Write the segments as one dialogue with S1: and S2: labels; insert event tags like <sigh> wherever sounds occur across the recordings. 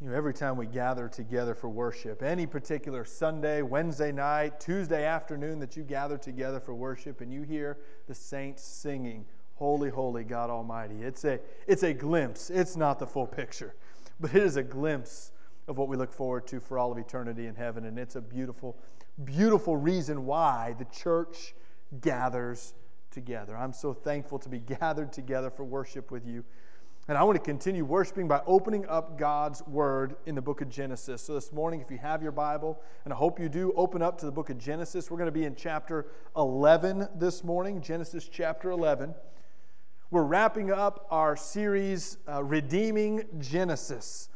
S1: you know, every time we gather together for worship, any particular Sunday, Wednesday night, Tuesday afternoon that you gather together for worship and you hear the saints singing, Holy, holy God Almighty, it's a, it's a glimpse. It's not the full picture, <laughs> but it is a glimpse of what we look forward to for all of eternity in heaven. And it's a beautiful, beautiful reason why the church gathers together. I'm so thankful to be <laughs> gathered together for worship with you. And I want to continue worshiping by opening up God's Word in the book of Genesis. So this morning, if you have your Bible, and I hope you do, open up to the book of Genesis. We're going to be in chapter 11 this morning, Genesis chapter 11. We're wrapping up our series, uh, Redeeming Genesis.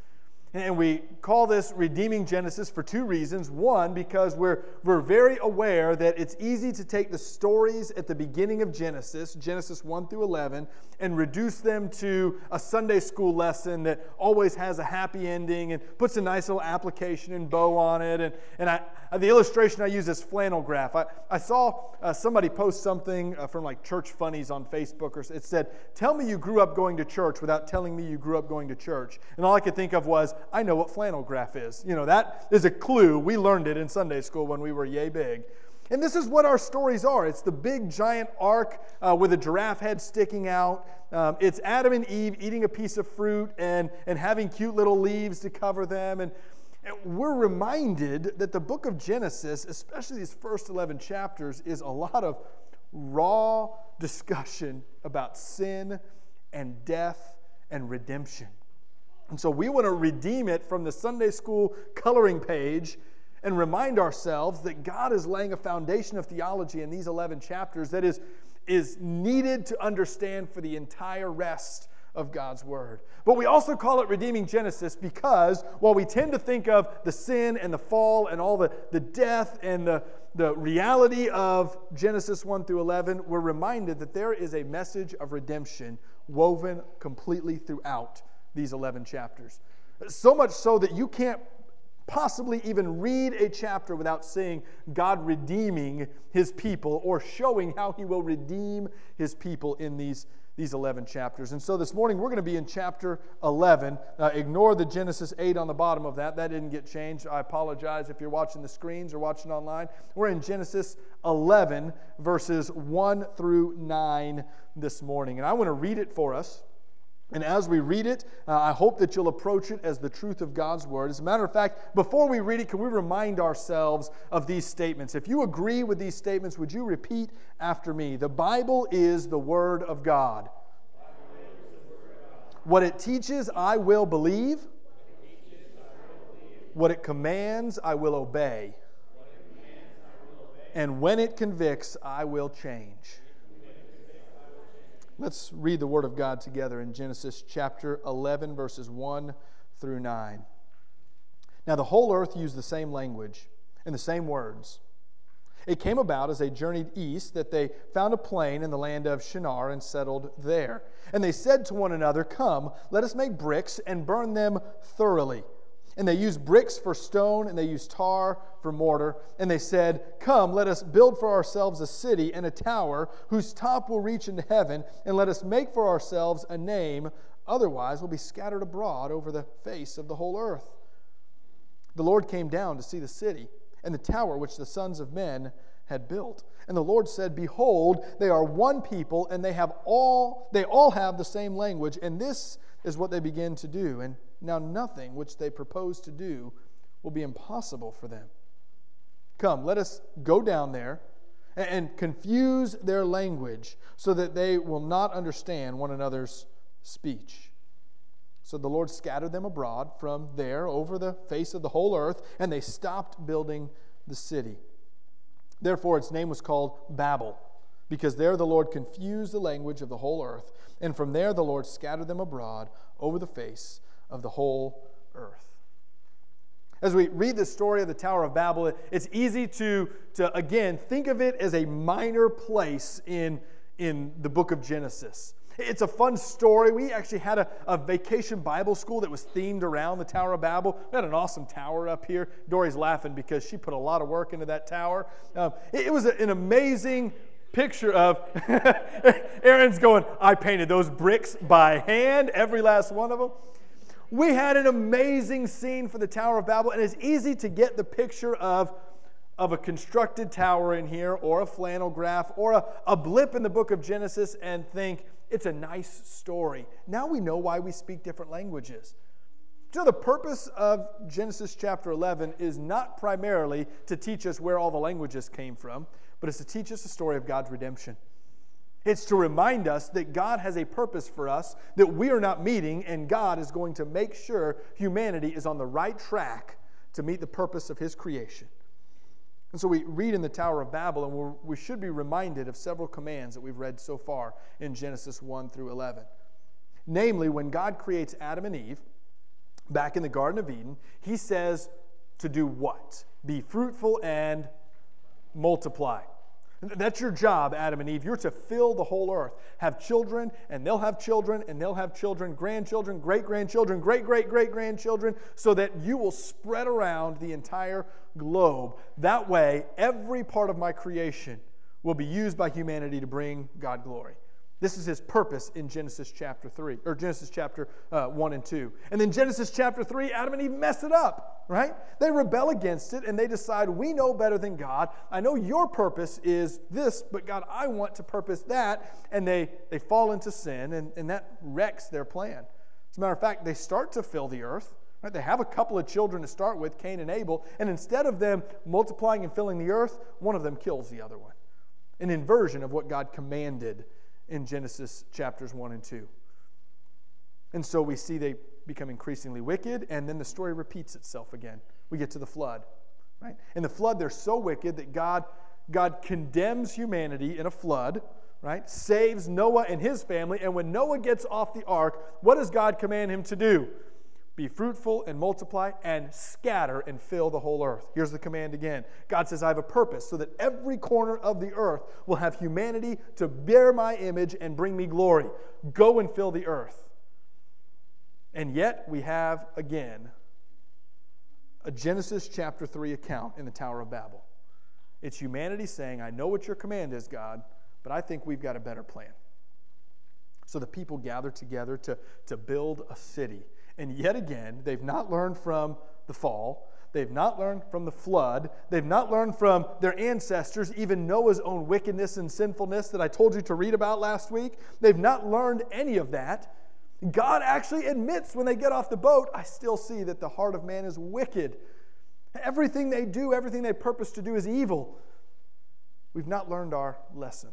S1: And we call this Redeeming Genesis for two reasons. One, because we're, we're very aware that it's easy to take the stories at the beginning of Genesis, Genesis 1 through 11, and reduce them to a Sunday school lesson that always has a happy ending and puts a nice little application and bow on it. And, and I, the illustration I use is flannel graph. I, I saw uh, somebody post something uh, from like Church Funnies on Facebook, or it said, Tell me you grew up going to church without telling me you grew up going to church. And all I could think of was, I know what flannel graph is. You know, that is a clue. We learned it in Sunday school when we were yay big. And this is what our stories are it's the big giant ark uh, with a giraffe head sticking out. Um, it's Adam and Eve eating a piece of fruit and, and having cute little leaves to cover them. And, and we're reminded that the book of Genesis, especially these first 11 chapters, is a lot of raw discussion about sin and death and redemption. And so we want to redeem it from the Sunday school coloring page and remind ourselves that God is laying a foundation of theology in these 11 chapters that is, is needed to understand for the entire rest of God's Word. But we also call it Redeeming Genesis because while we tend to think of the sin and the fall and all the, the death and the, the reality of Genesis 1 through 11, we're reminded that there is a message of redemption woven completely throughout these 11 chapters. So much so that you can't possibly even read a chapter without seeing God redeeming his people or showing how he will redeem his people in these, these 11 chapters. And so this morning we're going to be in chapter 11. Uh, ignore the Genesis 8 on the bottom of that. That didn't get changed. I apologize if you're watching the screens or watching online. We're in Genesis 11, verses 1 through 9 this morning. And I want to read it for us. And as we read it, uh, I hope that you'll approach it as the truth of God's word. As a matter of fact, before we read it, can we remind ourselves of these statements? If you agree with these statements, would you repeat after me? The Bible is the word of God. What it teaches, I will believe. What it commands, I will obey. And when it convicts, I will change. Let's read the Word of God together in Genesis chapter 11, verses 1 through 9. Now, the whole earth used the same language and the same words. It came about as they journeyed east that they found a plain in the land of Shinar and settled there. And they said to one another, Come, let us make bricks and burn them thoroughly. And they used bricks for stone, and they used tar for mortar. And they said, Come, let us build for ourselves a city and a tower whose top will reach into heaven, and let us make for ourselves a name. Otherwise, we'll be scattered abroad over the face of the whole earth. The Lord came down to see the city and the tower which the sons of men had built. And the Lord said, Behold, they are one people, and they have all they all have the same language, and this is what they begin to do. And now nothing which they propose to do will be impossible for them. Come, let us go down there and confuse their language so that they will not understand one another's speech. So the Lord scattered them abroad from there over the face of the whole earth, and they stopped building the city. Therefore, its name was called Babel, because there the Lord confused the language of the whole earth, and from there the Lord scattered them abroad over the face of the whole earth. As we read the story of the Tower of Babel, it's easy to, to again, think of it as a minor place in, in the book of Genesis. It's a fun story. We actually had a, a, vacation Bible school that was themed around the Tower of Babel. We had an awesome tower up here. Dory's laughing because she put a lot of work into that tower. Um, it, it, was a, an amazing picture of <laughs> Aaron's going, I painted those bricks by hand, every last one of them. We had an amazing scene for the Tower of Babel, and it's easy to get the picture of, of a constructed tower in here, or a flannel graph, or a, a blip in the book of Genesis, and think it's a nice story. Now we know why we speak different languages. So, the purpose of Genesis chapter 11 is not primarily to teach us where all the languages came from, but it's to teach us the story of God's redemption. It's to remind us that God has a purpose for us that we are not meeting, and God is going to make sure humanity is on the right track to meet the purpose of His creation. And so we read in the Tower of Babel, and we should be reminded of several commands that we've read so far in Genesis 1 through 11. Namely, when God creates Adam and Eve back in the Garden of Eden, He says to do what? Be fruitful and multiply. That's your job, Adam and Eve. You're to fill the whole earth. Have children, and they'll have children, and they'll have children, grandchildren, great grandchildren, great great great grandchildren, so that you will spread around the entire globe. That way, every part of my creation will be used by humanity to bring God glory. This is his purpose in Genesis chapter 3, or Genesis chapter uh, 1 and 2. And then Genesis chapter 3, Adam and Eve mess it up, right? They rebel against it and they decide, we know better than God. I know your purpose is this, but God, I want to purpose that. And they, they fall into sin, and, and that wrecks their plan. As a matter of fact, they start to fill the earth. Right? They have a couple of children to start with, Cain and Abel, and instead of them multiplying and filling the earth, one of them kills the other one. An inversion of what God commanded in Genesis chapters 1 and 2. And so we see they become increasingly wicked, and then the story repeats itself again. We get to the flood. Right? In the flood, they're so wicked that God, God condemns humanity in a flood, right? Saves Noah and his family, and when Noah gets off the ark, what does God command him to do? Be fruitful and multiply and scatter and fill the whole earth. Here's the command again God says, I have a purpose so that every corner of the earth will have humanity to bear my image and bring me glory. Go and fill the earth. And yet we have again a Genesis chapter 3 account in the Tower of Babel. It's humanity saying, I know what your command is, God, but I think we've got a better plan. So the people gather together to, to build a city and yet again, they've not learned from the fall. They've not learned from the flood. They've not learned from their ancestors, even Noah's own wickedness and sinfulness that I told you to read about last week. They've not learned any of that. God actually admits when they get off the boat, I still see that the heart of man is wicked. Everything they do, everything they purpose to do is evil. We've not learned our lesson.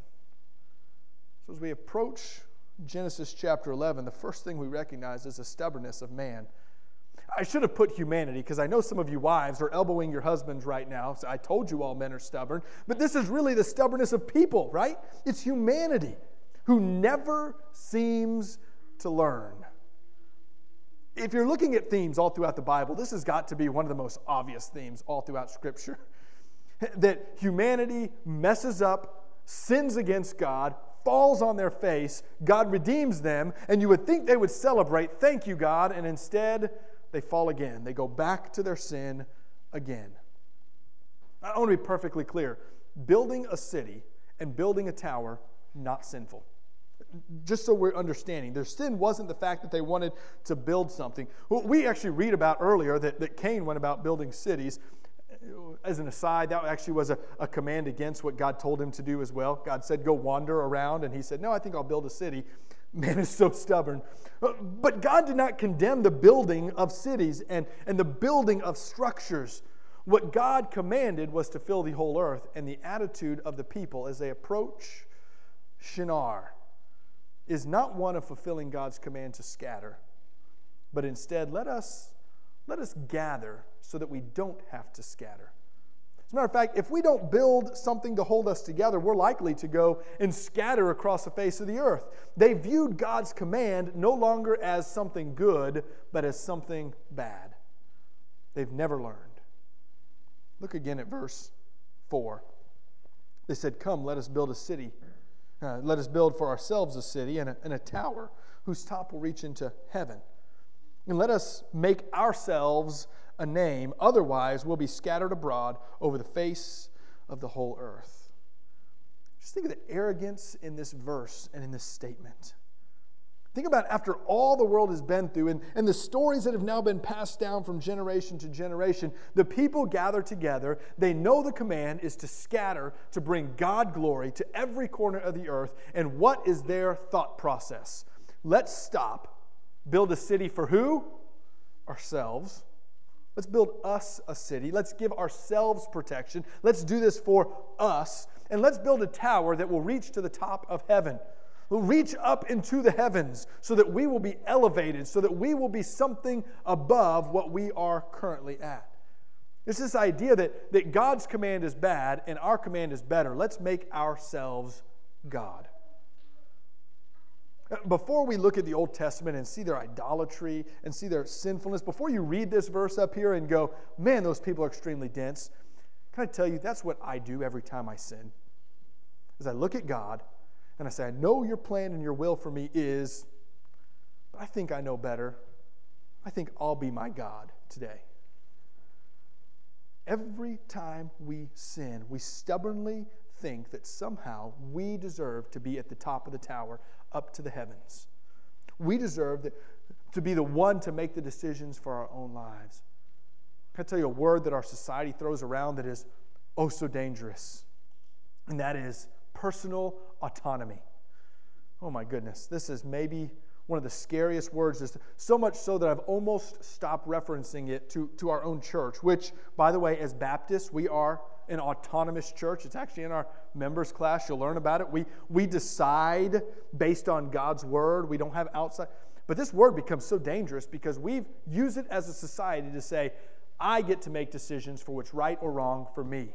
S1: So as we approach Genesis chapter 11, the first thing we recognize is the stubbornness of man. I should have put humanity because I know some of you wives are elbowing your husbands right now. So I told you all men are stubborn. But this is really the stubbornness of people, right? It's humanity who never seems to learn. If you're looking at themes all throughout the Bible, this has got to be one of the most obvious themes all throughout Scripture. <laughs> that humanity messes up, sins against God, falls on their face, God redeems them, and you would think they would celebrate, thank you, God, and instead they fall again. They go back to their sin again. I want to be perfectly clear building a city and building a tower, not sinful. Just so we're understanding, their sin wasn't the fact that they wanted to build something. We actually read about earlier that, that Cain went about building cities as an aside, that actually was a, a command against what God told him to do as well. God said, Go wander around. And he said, No, I think I'll build a city. <laughs> Man is so stubborn. But God did not condemn the building of cities and, and the building of structures. What God commanded was to fill the whole earth, and the attitude of the people as they approach Shinar is not one of fulfilling God's command to scatter, but instead, let us, let us gather so that we don't have to scatter. As a matter of fact, if we don't build something to hold us together, we're likely to go and scatter across the face of the earth. They viewed God's command no longer as something good, but as something bad. They've never learned. Look again at verse 4. They said, Come, let us build a city. Uh, let us build for ourselves a city and a, and a tower whose top will reach into heaven. And let us make ourselves a name, otherwise, we'll be scattered abroad over the face of the whole earth. Just think of the arrogance in this verse and in this statement. Think about after all the world has been through and, and the stories that have now been passed down from generation to generation, the people gather together. They know the command is to scatter to bring God glory to every corner of the earth. And what is their thought process? Let's stop, build a city for who? Ourselves. Let's build us a city. Let's give ourselves protection. Let's do this for us. And let's build a tower that will reach to the top of heaven will reach up into the heavens so that we will be elevated, so that we will be something above what we are currently at. It's this idea that, that God's command is bad and our command is better. Let's make ourselves God. Before we look at the Old Testament and see their idolatry and see their sinfulness, before you read this verse up here and go, man, those people are extremely dense, can I tell you that's what I do every time I sin? Is I look at God and I say, I know your plan and your will for me is, but I think I know better. I think I'll be my God today. Every time we sin, we stubbornly think that somehow we deserve to be at the top of the tower, up to the heavens. We deserve to be the one to make the decisions for our own lives. Can I tell you a word that our society throws around that is oh so dangerous? And that is personal autonomy. Oh my goodness, this is maybe one of the scariest words, so much so that I've almost stopped referencing it to, to our own church, which, by the way, as Baptists, we are an autonomous church. It's actually in our members class. You'll learn about it. We, we decide based on God's word, we don't have outside. But this word becomes so dangerous because we've used it as a society to say, I get to make decisions for what's right or wrong for me.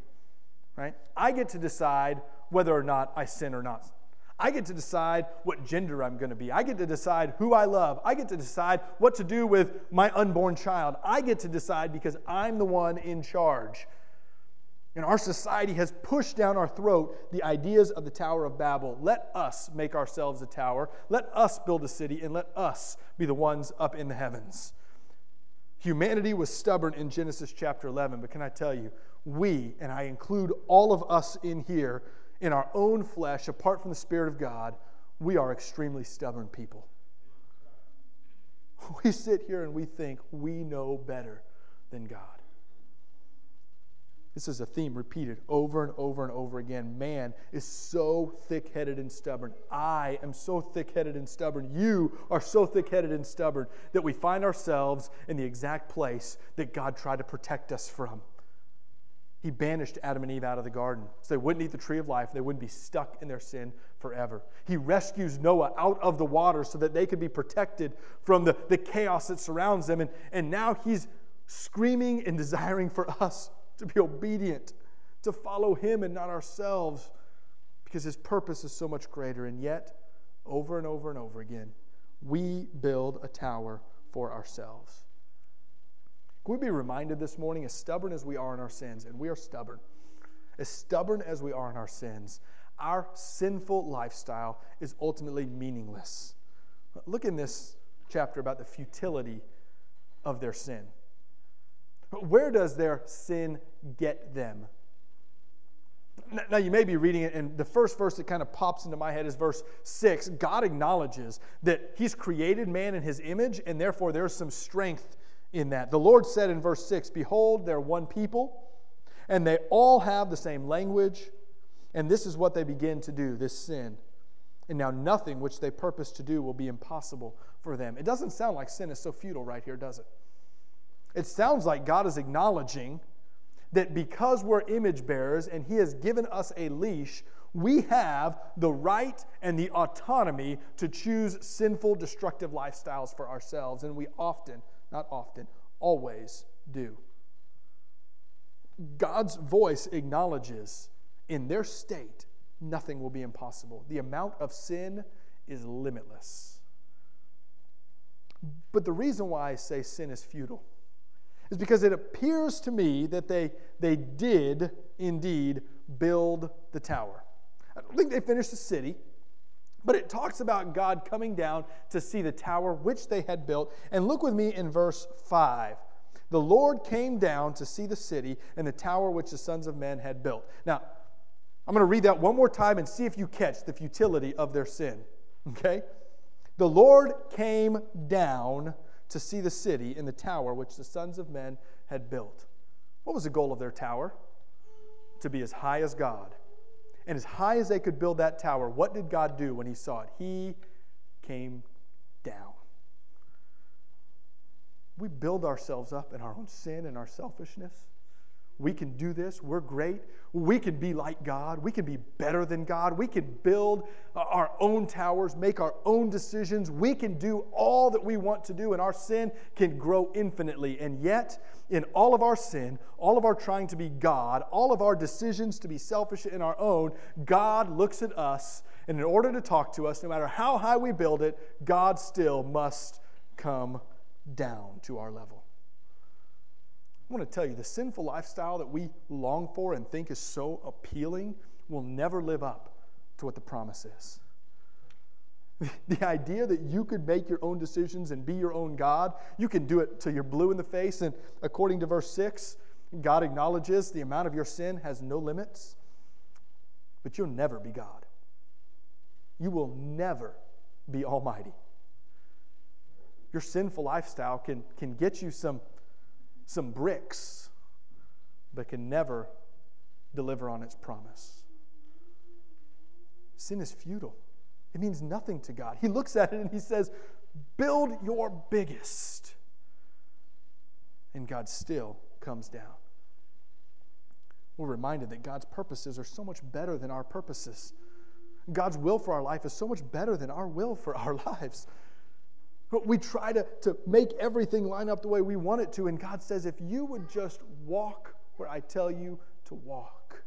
S1: Right? I get to decide whether or not I sin or not. I get to decide what gender I'm going to be. I get to decide who I love. I get to decide what to do with my unborn child. I get to decide because I'm the one in charge. And our society has pushed down our throat the ideas of the Tower of Babel. Let us make ourselves a tower. Let us build a city, and let us be the ones up in the heavens. Humanity was stubborn in Genesis chapter 11, but can I tell you, we, and I include all of us in here, in our own flesh, apart from the Spirit of God, we are extremely stubborn people. <laughs> We sit here and we think we know better than God. This is a theme repeated over and over and over again. Man is so thick headed and stubborn. I am so thick headed and stubborn. You are so thick headed and stubborn that we find ourselves in the exact place that God tried to protect us from. He banished Adam and Eve out of the garden so they wouldn't eat the tree of life, they wouldn't be stuck in their sin forever. He rescues Noah out of the water so that they could be protected from the, the chaos that surrounds them. And, and now he's screaming and desiring for us to be obedient, to follow him and not ourselves, because his purpose is so much greater. And yet, over and over and over again, we build a tower for ourselves. Can we be reminded this morning, as stubborn as we are in our sins, and we are stubborn, as stubborn as we are in our sins, our sinful lifestyle is ultimately meaningless. Look in this chapter about the futility of their sin. Where does their sin get them? Now, you may be reading it, and the first verse that kind of pops into my head is verse 6. God acknowledges that He's created man in His image, and therefore there's some strength in that. The Lord said in verse 6 Behold, they're one people, and they all have the same language, and this is what they begin to do this sin. And now nothing which they purpose to do will be impossible for them. It doesn't sound like sin is so futile right here, does it? It sounds like God is acknowledging that because we're image bearers and He has given us a leash, we have the right and the autonomy to choose sinful, destructive lifestyles for ourselves. And we often not often, always do. God's voice acknowledges in their state, nothing will be impossible. The amount of sin is limitless. But the reason why I say sin is futile is because it appears to me that they, they did indeed build the tower. I don't think they finished the city. But it talks about God coming down to see the tower which they had built. And look with me in verse 5. The Lord came down to see the city and the tower which the sons of men had built. Now, I'm going to read that one more time and see if you catch the futility of their sin. Okay? The Lord came down to see the city and the tower which the sons of men had built. What was the goal of their tower? To be as high as God. And as high as they could build that tower, what did God do when He saw it? He came down. We build ourselves up in our own sin and our selfishness. We can do this. We're great. We can be like God. We can be better than God. We can build our own towers, make our own decisions. We can do all that we want to do, and our sin can grow infinitely. And yet, in all of our sin, all of our trying to be God, all of our decisions to be selfish in our own, God looks at us, and in order to talk to us, no matter how high we build it, God still must come down to our level. I want to tell you the sinful lifestyle that we long for and think is so appealing will never live up to what the promise is. <laughs> The idea that you could make your own decisions and be your own God, you can do it till you're blue in the face. And according to verse 6, God acknowledges the amount of your sin has no limits, but you'll never be God. You will never be Almighty. Your sinful lifestyle can, can get you some some bricks, but can never deliver on its promise. Sin is futile. It means nothing to God. He looks at it and he says, Build your biggest. And God still comes down. We're reminded that God's purposes are so much better than our purposes. God's will for our life is so much better than our will for our <laughs> lives. We try to, to make everything line up the way we want it to, and God says, if you would just walk where I tell you to walk.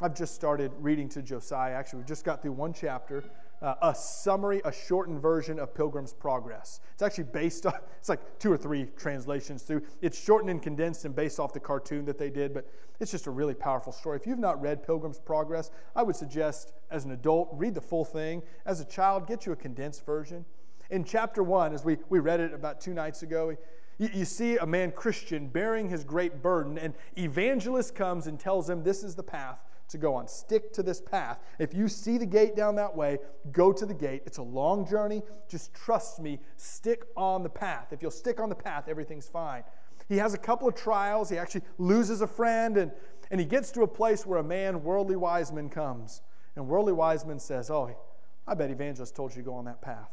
S1: I've just started reading to Josiah. Actually, we just got through one chapter, uh, a summary, a shortened version of Pilgrim's Progress. It's actually based on, <laughs> it's like two or three translations through. It's shortened and condensed and based off the cartoon that they did, but it's just a really powerful story. If you've not read Pilgrim's Progress, I would suggest as an adult, read the full thing. As a child, get you a condensed version. In chapter one, as we, we read it about two nights ago, you, you see a man, Christian, bearing his great burden, and evangelist comes and tells him, This is the path to go on. Stick to this path. If you see the gate down that way, go to the gate. It's a long journey. Just trust me. Stick on the path. If you'll stick on the path, everything's fine. He has a couple of trials. He actually loses a friend, and, and he gets to a place where a man, Worldly Wiseman, comes. And Worldly Wiseman says, Oh, I bet Evangelist told you to go on that path,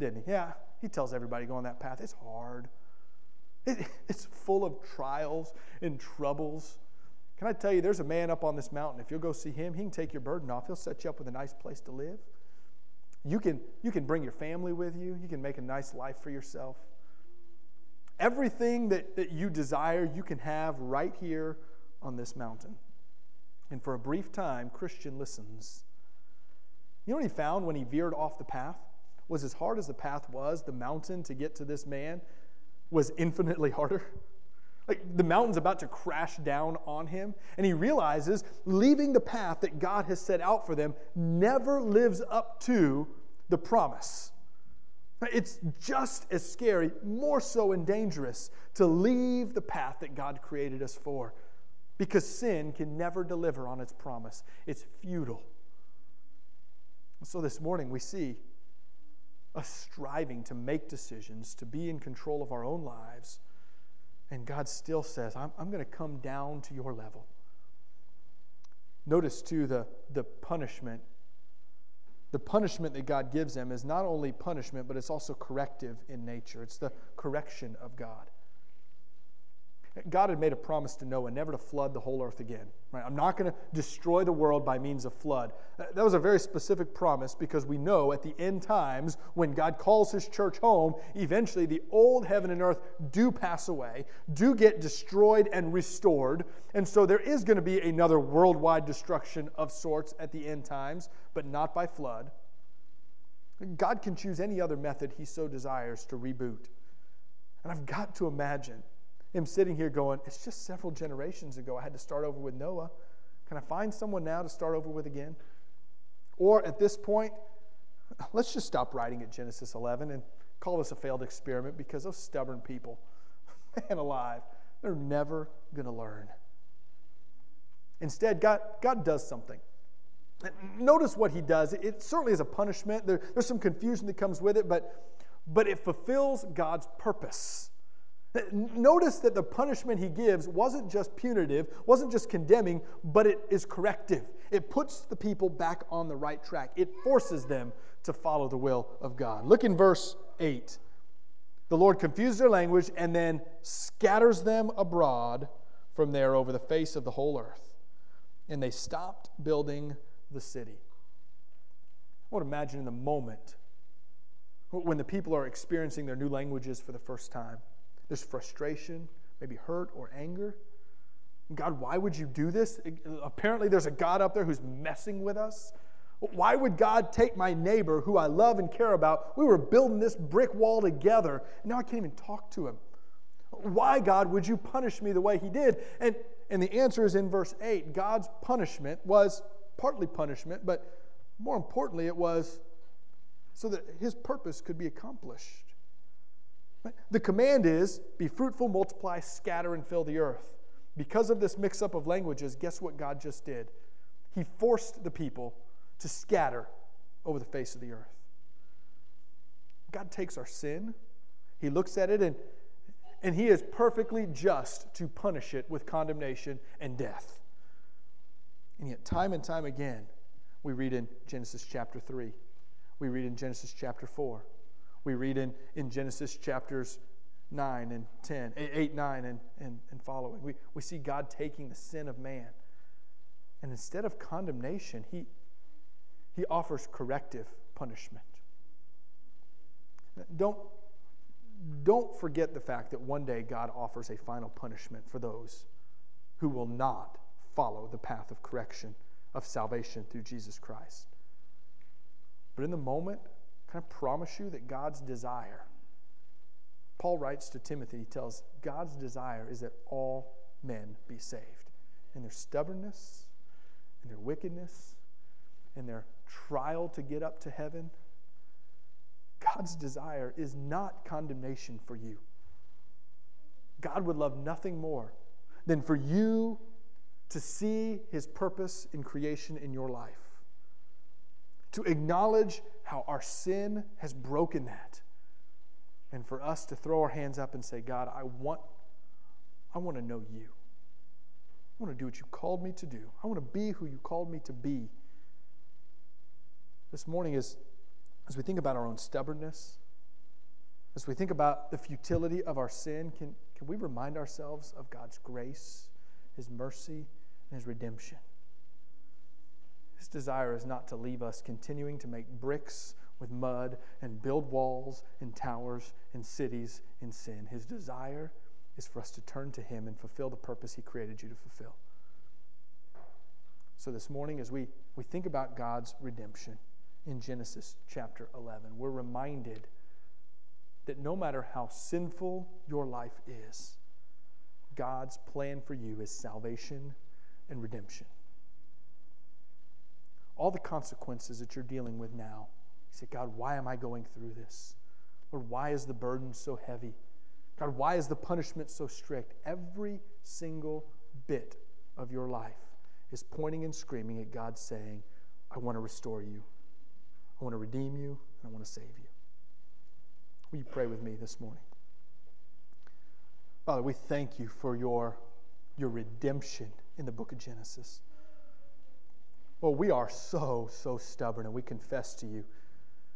S1: didn't he? Yeah, he tells everybody go on that path. It's hard, it, <laughs> it's full of trials and troubles. Can I tell you, there's a man up on this mountain. If you'll go see him, he can take your burden off. He'll set you up with a nice place to live. You can, you can bring your family with you, you can make a nice life for yourself. Everything that, that you desire, you can have right here on this mountain. And for a brief time, Christian listens. You know what he found when he veered off the path? Was as hard as the path was, the mountain to get to this man was infinitely <laughs> harder. Like the mountain's about to crash down on him, and he realizes leaving the path that God has set out for them never lives up to the promise. It's just as scary, more so and dangerous, to leave the path that God created us for because sin can never deliver on its promise. It's futile. So this morning we see us striving to make decisions, to be in control of our own lives. And God still says, I'm, I'm going to come down to your level. Notice, too, the, the punishment. The punishment that God gives them is not only punishment, but it's also corrective in nature. It's the correction of God. God had made a promise to Noah never to flood the whole earth again. Right? I'm not going to destroy the world by means of flood. That was a very specific promise because we know at the end times, when God calls his church home, eventually the old heaven and earth do pass away, do get destroyed and restored. And so there is going to be another worldwide destruction of sorts at the end times, but not by flood. God can choose any other method he so desires to reboot. And I've got to imagine him sitting here going, It's just several generations ago. I had to start over with Noah. Can I find someone now to start over with again? Or at this point, <laughs> let's just stop writing at Genesis 11 and call this a failed experiment because those stubborn people, <laughs> man alive, they're never going to learn. Instead, God, God does something. Notice what he does. It certainly is a punishment. There, there's some confusion that comes with it, but, but it fulfills God's purpose. Notice that the punishment he gives wasn't just punitive, wasn't just condemning, but it is corrective. It puts the people back on the right track. It forces them to follow the will of God. Look in verse 8. The Lord confused their language and then scatters them abroad from there over the face of the whole earth. And they stopped building the city. I to imagine in the moment when the people are experiencing their new languages for the first time. There's frustration, maybe hurt or anger. God, why would you do this? Apparently, there's a God up there who's messing with us. Why would God take my neighbor who I love and care about? We were building this brick wall together, and now I can't even talk to him. Why, God, would you punish me the way he did? And, and the answer is in verse 8 God's punishment was partly punishment, but more importantly, it was so that his purpose could be accomplished. The command is be fruitful, multiply, scatter, and fill the earth. Because of this mix up of languages, guess what God just did? He forced the people to scatter over the face of the earth. God takes our sin, He looks at it, and, and He is perfectly just to punish it with condemnation and death. And yet, time and time again, we read in Genesis chapter 3, we read in Genesis chapter 4, we read in, in Genesis chapters 9 and 10, eh, 8, 9, and, and, and following. We, we see God taking the sin of man. And instead of condemnation, he, he offers corrective punishment. Don't, don't forget the fact that one day God offers a final punishment for those who will not follow the path of correction, of salvation through Jesus Christ. But in the moment, can I promise you that God's desire, Paul writes to Timothy, he tells God's desire is that all men be saved. And their stubbornness, and their wickedness, and their trial to get up to heaven, God's desire is not condemnation for you. God would love nothing more than for you to see his purpose in creation in your life to acknowledge how our sin has broken that. And for us to throw our hands up and say, God, I want, I want to know you. I want to do what you called me to do. I want to be who you called me to be. This morning, as, as we think about our own stubbornness, as we think about the futility of our sin, can, can we remind ourselves of God's grace, His mercy, and His redemption? His desire is not to leave us continuing to make bricks with mud and build walls and towers and cities in sin. His desire is for us to turn to Him and fulfill the purpose He created you to fulfill. So, this morning, as we, we think about God's redemption in Genesis chapter 11, we're reminded that no matter how sinful your life is, God's plan for you is salvation and redemption all the consequences that you're dealing with now. You say, God, why am I going through this? Lord, why is the burden so heavy? God, why is the punishment so strict? Every single bit of your life is pointing and screaming at God, saying, I want to restore you. I want to redeem you, and I want to save you. Will you pray with me this morning? Father, we thank you for your, your redemption in the book of Genesis. Well, we are so, so stubborn, and we confess to you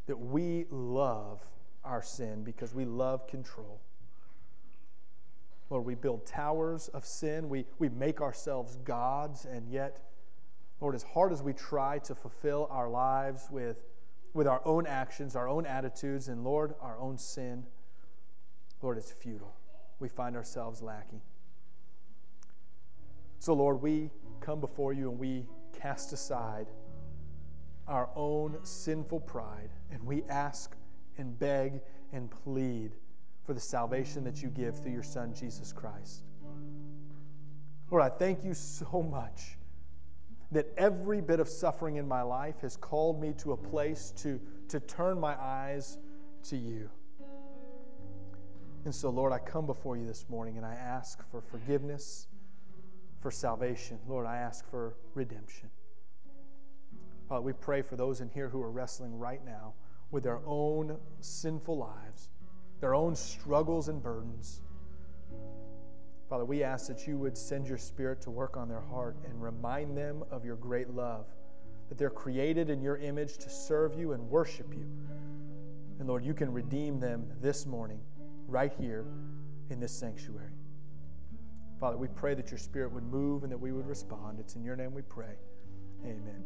S1: that we love our sin because we love control. Lord, we build towers of sin. We, we make ourselves gods, and yet, Lord, as hard as we try to fulfill our lives with, with our own actions, our own attitudes, and Lord, our own sin, Lord, it's futile. We find ourselves lacking. So, Lord, we come before you and we cast aside our own sinful pride and we ask and beg and plead for the salvation that you give through your Son, Jesus Christ. Lord, I thank you so much that every bit of suffering in my life has called me to a place to, to turn my eyes to you. And so, Lord, I come before you this morning and I ask for forgiveness for salvation. Lord, I ask for redemption. Father, we pray for those in here who are wrestling right now with their own sinful lives, their own struggles and burdens. Father, we ask that you would send your spirit to work on their heart and remind them of your great love, that they're created in your image to serve you and worship you. And Lord, you can redeem them this morning, right here in this sanctuary. Father, we pray that your spirit would move and that we would respond. It's in your name we pray. Amen.